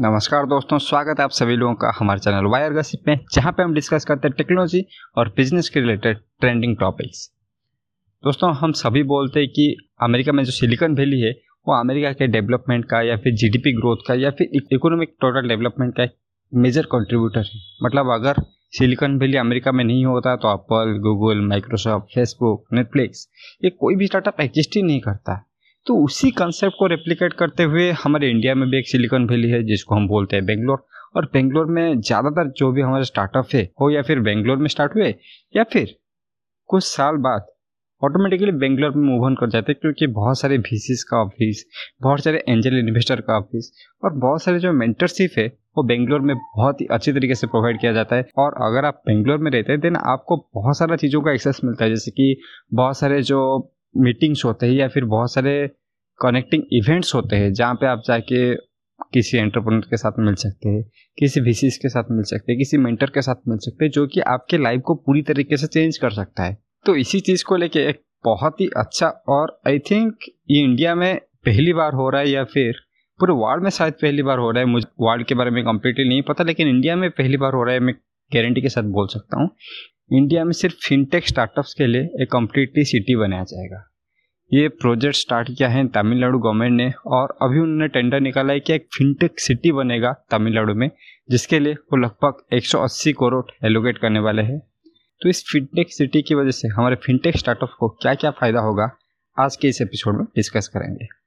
नमस्कार दोस्तों, स्वागत है आप सभी लोगों का हमारे चैनल वायर गसिप में, जहाँ पे हम डिस्कस करते हैं टेक्नोलॉजी और बिज़नेस के रिलेटेड ट्रेंडिंग टॉपिक्स दोस्तों, हम सभी बोलते हैं कि अमेरिका में जो सिलिकॉन वैली है, वो अमेरिका के डेवलपमेंट का या फिर जीडीपी ग्रोथ का या फिर इकोनॉमिक टोटल डेवलपमेंट का एक मेजर कंट्रीब्यूटर है। मतलब अगर सिलिकॉन वैली अमेरिका में नहीं होता तो Apple Google Microsoft Facebook Netflix ये कोई भी स्टार्टअप एग्जिस्ट ही नहीं करता। तो उसी कंसेप्ट को रेप्लिकेट करते हुए हमारे इंडिया में भी एक सिलिकॉन वैली है, जिसको हम बोलते हैं बेंगलोर और बेंगलोर में ज़्यादातर जो भी हमारे स्टार्टअप है, हो या फिर बेंगलोर में स्टार्ट हुए, या फिर कुछ साल बाद ऑटोमेटिकली बेंगलोर में मूव ऑन कर जाते हैं, क्योंकि बहुत सारे वीसीस का ऑफ़िस बहुत सारे एंजल इन्वेस्टर का ऑफ़िस और बहुत सारे जो मेंटरशिप है, वो बेंगलोर में बहुत ही अच्छी तरीके से प्रोवाइड किया जाता है। और अगर आप बेंगलोर में रहते हैं देन आपको बहुत सारा चीज़ों का एक्सेस मिलता है, जैसे कि बहुत सारे जो मीटिंग्स होते हैं या फिर बहुत सारे कनेक्टिंग इवेंट्स होते हैं, जहाँ पे आप जाके किसी एंटरप्रेन्योर के साथ मिल सकते हैं, किसी वीसीस के साथ मिल सकते हैं, किसी मेंटर के साथ मिल सकते हैं, जो कि आपके लाइफ को पूरी तरीके से चेंज कर सकता है। तो इसी चीज़ को लेके एक बहुत ही अच्छा और आई थिंक ये इंडिया में पहली बार हो रहा है या फिर पूरे वर्ल्ड में शायद पहली बार हो रहा है, मुझे वर्ल्ड के बारे में कम्प्लीटली नहीं पता, लेकिन इंडिया में पहली बार हो रहा है, मैं गारंटी के साथ बोल सकता हूँ। इंडिया में सिर्फ़ फिनटेक स्टार्टअप्स के लिए एक कम्प्लीटली सिटी बनाया जाएगा। ये प्रोजेक्ट स्टार्ट किया है तमिलनाडु गवर्नमेंट ने और अभी उन्होंने टेंडर निकाला है कि एक फिनटेक सिटी बनेगा तमिलनाडु में, जिसके लिए वो लगभग 180 करोड़ एलोकेट करने वाले हैं। तो इस फिनटेक सिटी की वजह से हमारे फिनटेक स्टार्टअप को क्या क्या फ़ायदा होगा, आज के इस एपिसोड में डिस्कस करेंगे।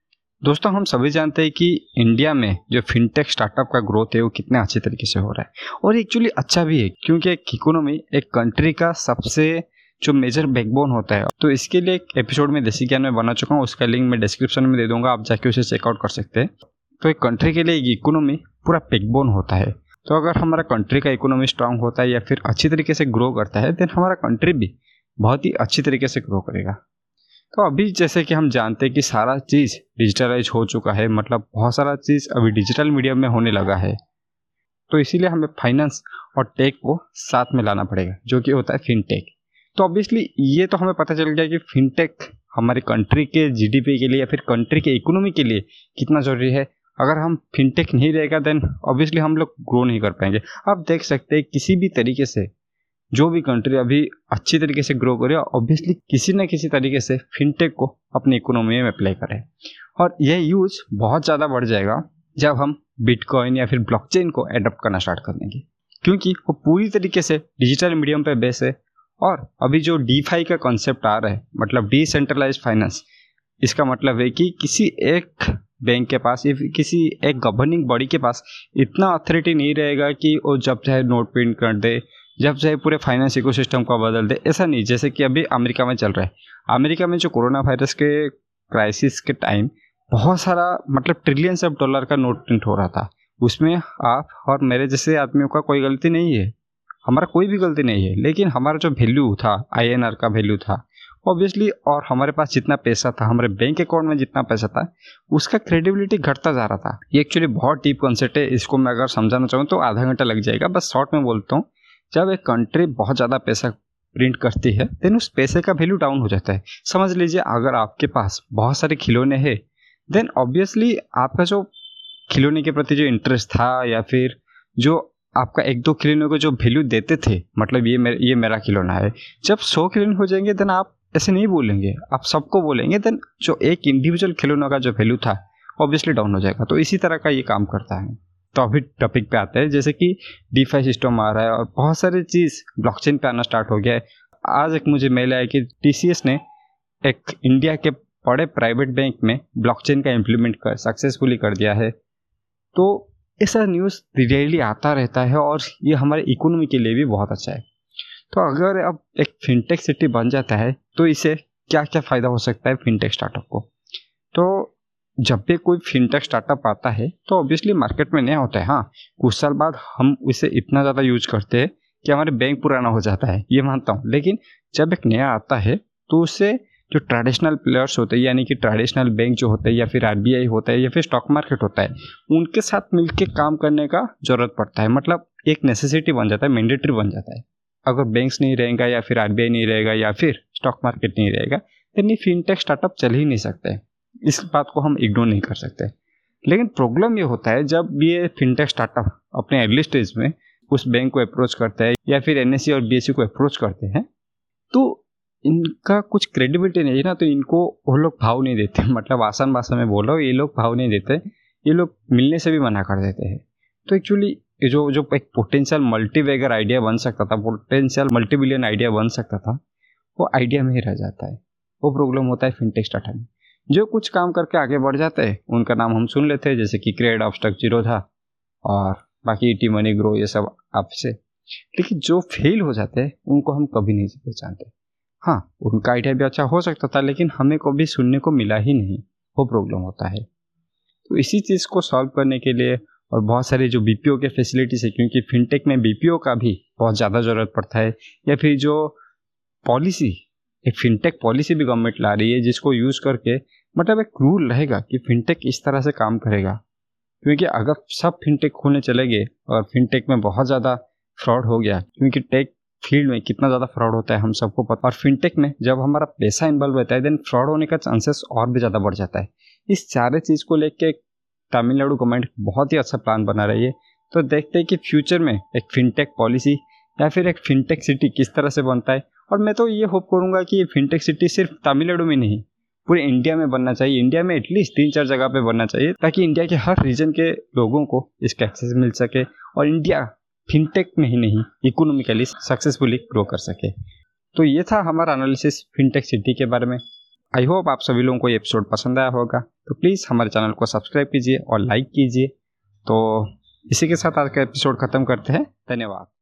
दोस्तों, हम सभी जानते हैं कि इंडिया में जो फिनटेक स्टार्टअप का ग्रोथ है, वो कितने अच्छे तरीके से हो रहा है। और एक्चुअली अच्छा भी है, क्योंकि एक इकोनॉमी एक कंट्री का सबसे जो मेजर बैकबोन होता है। तो इसके लिए एक एपिसोड में देसी ज्ञान में बना चुका हूँ, उसका लिंक मैं डिस्क्रिप्शन में दे दूँगा, आप जाके उसे चेकआउट कर सकते हैं। तो एक कंट्री के लिए एक इकोनॉमी पूरा बैकबोन होता है। तो अगर हमारा कंट्री का इकोनॉमी स्ट्रांग होता है या फिर अच्छी तरीके से ग्रो करता है देन हमारा कंट्री भी बहुत ही अच्छी तरीके से ग्रो करेगा। तो अभी जैसे कि हम जानते हैं कि सारा चीज़ डिजिटलाइज हो चुका है मतलब बहुत सारा चीज़ अभी डिजिटल मीडियम में होने लगा है। तो इसीलिए हमें फाइनेंस और टेक को साथ में लाना पड़ेगा, जो कि होता है फिनटेक तो ऑब्वियसली ये तो हमें पता चल गया कि फिनटेक हमारे कंट्री के जीडीपी के लिए या फिर कंट्री के इकोनॉमी के लिए कितना ज़रूरी है। अगर हम फिनटेक नहीं रहेगा देन ऑब्वियसली हम लोग ग्रो नहीं कर पाएँगे। आप देख सकते हैं किसी भी तरीके से जो भी कंट्री अभी अच्छी तरीके से ग्रो करे ऑब्वियसली किसी न किसी तरीके से फिनटेक को अपनी इकोनॉमी में अप्लाई करें। और यह यूज़ बहुत ज़्यादा बढ़ जाएगा जब हम बिटकॉइन या फिर ब्लॉकचेन को एडप्ट करना स्टार्ट कर देंगे क्योंकि वो पूरी तरीके से डिजिटल मीडियम पे बेस है और अभी जो डी का कॉन्सेप्ट आ रहा है मतलब डिसेंट्रलाइज फाइनेंस इसका मतलब है कि किसी एक बैंक के पास या किसी एक गवर्निंग बॉडी के पास इतना अथॉरिटी नहीं रहेगा कि वो जब चाहे नोट प्रिंट कर दे जब चाहे पूरे फाइनेंस इकोसिस्टम को बदल दे, ऐसा नहीं, जैसे कि अभी अमेरिका में चल रहा है। अमेरिका में जो कोरोना वायरस के क्राइसिस के टाइम बहुत सारा मतलब ट्रिलियंस ऑफ़ डॉलर का नोट प्रिंट हो रहा था। उसमें आप और मेरे जैसे आदमियों का कोई गलती नहीं है। हमारा कोई भी गलती नहीं है, लेकिन हमारा जो वैल्यू था INR का वैल्यू था ऑब्वियसली और हमारे पास जितना पैसा था, हमारे बैंक अकाउंट में जितना पैसा था, उसका क्रेडिबिलिटी घटता जा रहा था। ये एक्चुअली बहुत डीप कॉन्सेप्ट है, इसको मैं अगर समझाना चाहूँ तो आधा घंटा लग जाएगा, बस शॉर्ट में बोलता हूँ। जब एक कंट्री बहुत ज़्यादा पैसा प्रिंट करती है देन उस पैसे का वैल्यू डाउन हो जाता है। समझ लीजिए, अगर आपके पास बहुत सारे खिलौने हैं देन ऑब्वियसली आपका जो खिलौने के प्रति जो इंटरेस्ट था या फिर जो आपका एक दो खिलौने को जो वैल्यू देते थे मतलब ये मेरा ये मेरा खिलौना है, जब सौ खिलौने हो जाएँगे देन आप ऐसे नहीं बोलेंगे। आप सबको बोलेंगे देन जो एक इंडिविजुअल खिलौनों का जो वैल्यू था ऑब्वियसली डाउन हो जाएगा। तो इसी तरह का ये काम करता है। अभी टॉपिक पे आते हैं। जैसे कि डीफाई सिस्टम आ रहा है और बहुत सारी चीज़ ब्लॉकचेन पे आना स्टार्ट हो गया है। आज एक मुझे मेल आया कि टीसीएस ने एक इंडिया के बड़े प्राइवेट बैंक में ब्लॉकचेन का इम्प्लीमेंट कर सक्सेसफुली कर दिया है। तो ऐसा न्यूज़ रियली आता रहता है और ये हमारे इकोनॉमी के लिए भी बहुत अच्छा है। तो अगर अब एक फिनटेक सिटी बन जाता है तो इसे क्या क्या फ़ायदा हो सकता है फिनटेक स्टार्टअप को? तो जब भी कोई फिनटेक स्टार्टअप आता है तो ऑब्वियसली मार्केट में नया होता है हाँ। कुछ साल बाद हम उसे इतना ज़्यादा यूज़ करते हैं कि हमारे बैंक पुराना हो जाता है, ये मानता हूँ। लेकिन जब एक नया आता है तो उसे जो ट्रेडिशनल प्लेयर्स होते हैं, यानी कि ट्रेडिशनल बैंक जो होते हैं या फिर आरबीआई होता है या फिर स्टॉक मार्केट होता है, उनके साथ मिलकर काम करने का ज़रूरत पड़ता है। मतलब एक नेसेसिटी बन जाता है मैंडेटरी बन जाता है। अगर बैंक्स नहीं रहेगा या फिर आरबीआई नहीं रहेगा या फिर स्टॉक मार्केट नहीं रहेगा तो ये फिनटेक स्टार्टअप चल ही नहीं सकते। इस बात को हम इग्नोर नहीं कर सकते। लेकिन प्रॉब्लम ये होता है, जब ये फिनटेक स्टार्टअप अपने अर्ली स्टेज में उस बैंक को अप्रोच करता है या फिर एनएससी और बीएससी को अप्रोच करते हैं तो इनका कुछ क्रेडिबिलिटी नहीं है। ना तो इनको वो लोग भाव नहीं देते मतलब आसान भाषा में बोलो, ये लोग भाव नहीं देते, ये लोग मिलने से भी मना कर देते हैं। तो एक्चुअली जो जो एक पोटेंशियल मल्टीवेगर आइडिया बन सकता था पोटेंशियल मल्टी बिलियन आइडिया बन सकता था, वो आइडिया में ही रह जाता है। वो प्रॉब्लम होता है फिनटेक स्टार्टअप में। जो कुछ काम करके आगे बढ़ जाते हैं उनका नाम हम सुन लेते हैं जैसे कि क्रेड ऑफ़ ज़ीरो था और बाकी टी मनी ग्रो ये सब आपसे। लेकिन जो फेल हो जाते हैं उनको हम कभी नहीं पहचानते। हाँ उनका आइडिया भी अच्छा हो सकता था, लेकिन हमें कभी सुनने को मिला ही नहीं। वो प्रॉब्लम होता है। तो इसी चीज़ को सॉल्व करने के लिए और बहुत सारे जो बीपीओ के फैसिलिटीज़ है, क्योंकि फिनटेक में बीपीओ का भी बहुत ज़्यादा ज़रूरत पड़ता है, या फिर जो पॉलिसी एक फिनटेक पॉलिसी भी गवर्नमेंट ला रही है जिसको यूज़ करके मतलब एक रूल रहेगा कि फिनटेक इस तरह से काम करेगा। क्योंकि अगर सब फिनटेक खोलने चले गए और फिनटेक में बहुत ज़्यादा फ्रॉड हो गया, क्योंकि टेक फ़ील्ड में कितना ज़्यादा फ्रॉड होता है हम सबको पता और फिनटेक में जब हमारा पैसा इन्वॉल्व रहता है देन फ्रॉड होने का चांसेस और भी ज़्यादा बढ़ जाता है। इस सारे चीज़ को लेके तमिलनाडु गवर्नमेंट बहुत ही अच्छा प्लान बना रही है। तो देखते हैं कि फ्यूचर में एक फिनटेक पॉलिसी या फिर एक फिनटेक सिटी किस तरह से बनता है? और मैं तो ये होप करूँगा कि ये फिनटेक सिटी सिर्फ़ तमिलनाडु में नहीं, पूरे इंडिया में बनना चाहिए। इंडिया में एटलीस्ट तीन चार जगह पे बनना चाहिए, ताकि इंडिया के हर रीजन के लोगों को इसका एक्सेस मिल सके और इंडिया फिनटेक में ही नहीं इकोनॉमिकली सक्सेसफुली ग्रो कर सके। तो ये था हमारा एनालिसिस फिनटेक सिटी के बारे में। आई होप आप सभी लोगों को ये एपिसोड पसंद आया होगा। तो प्लीज़ हमारे चैनल को सब्सक्राइब कीजिए और लाइक कीजिए। तो इसी के साथ आज का एपिसोड ख़त्म करते हैं। धन्यवाद।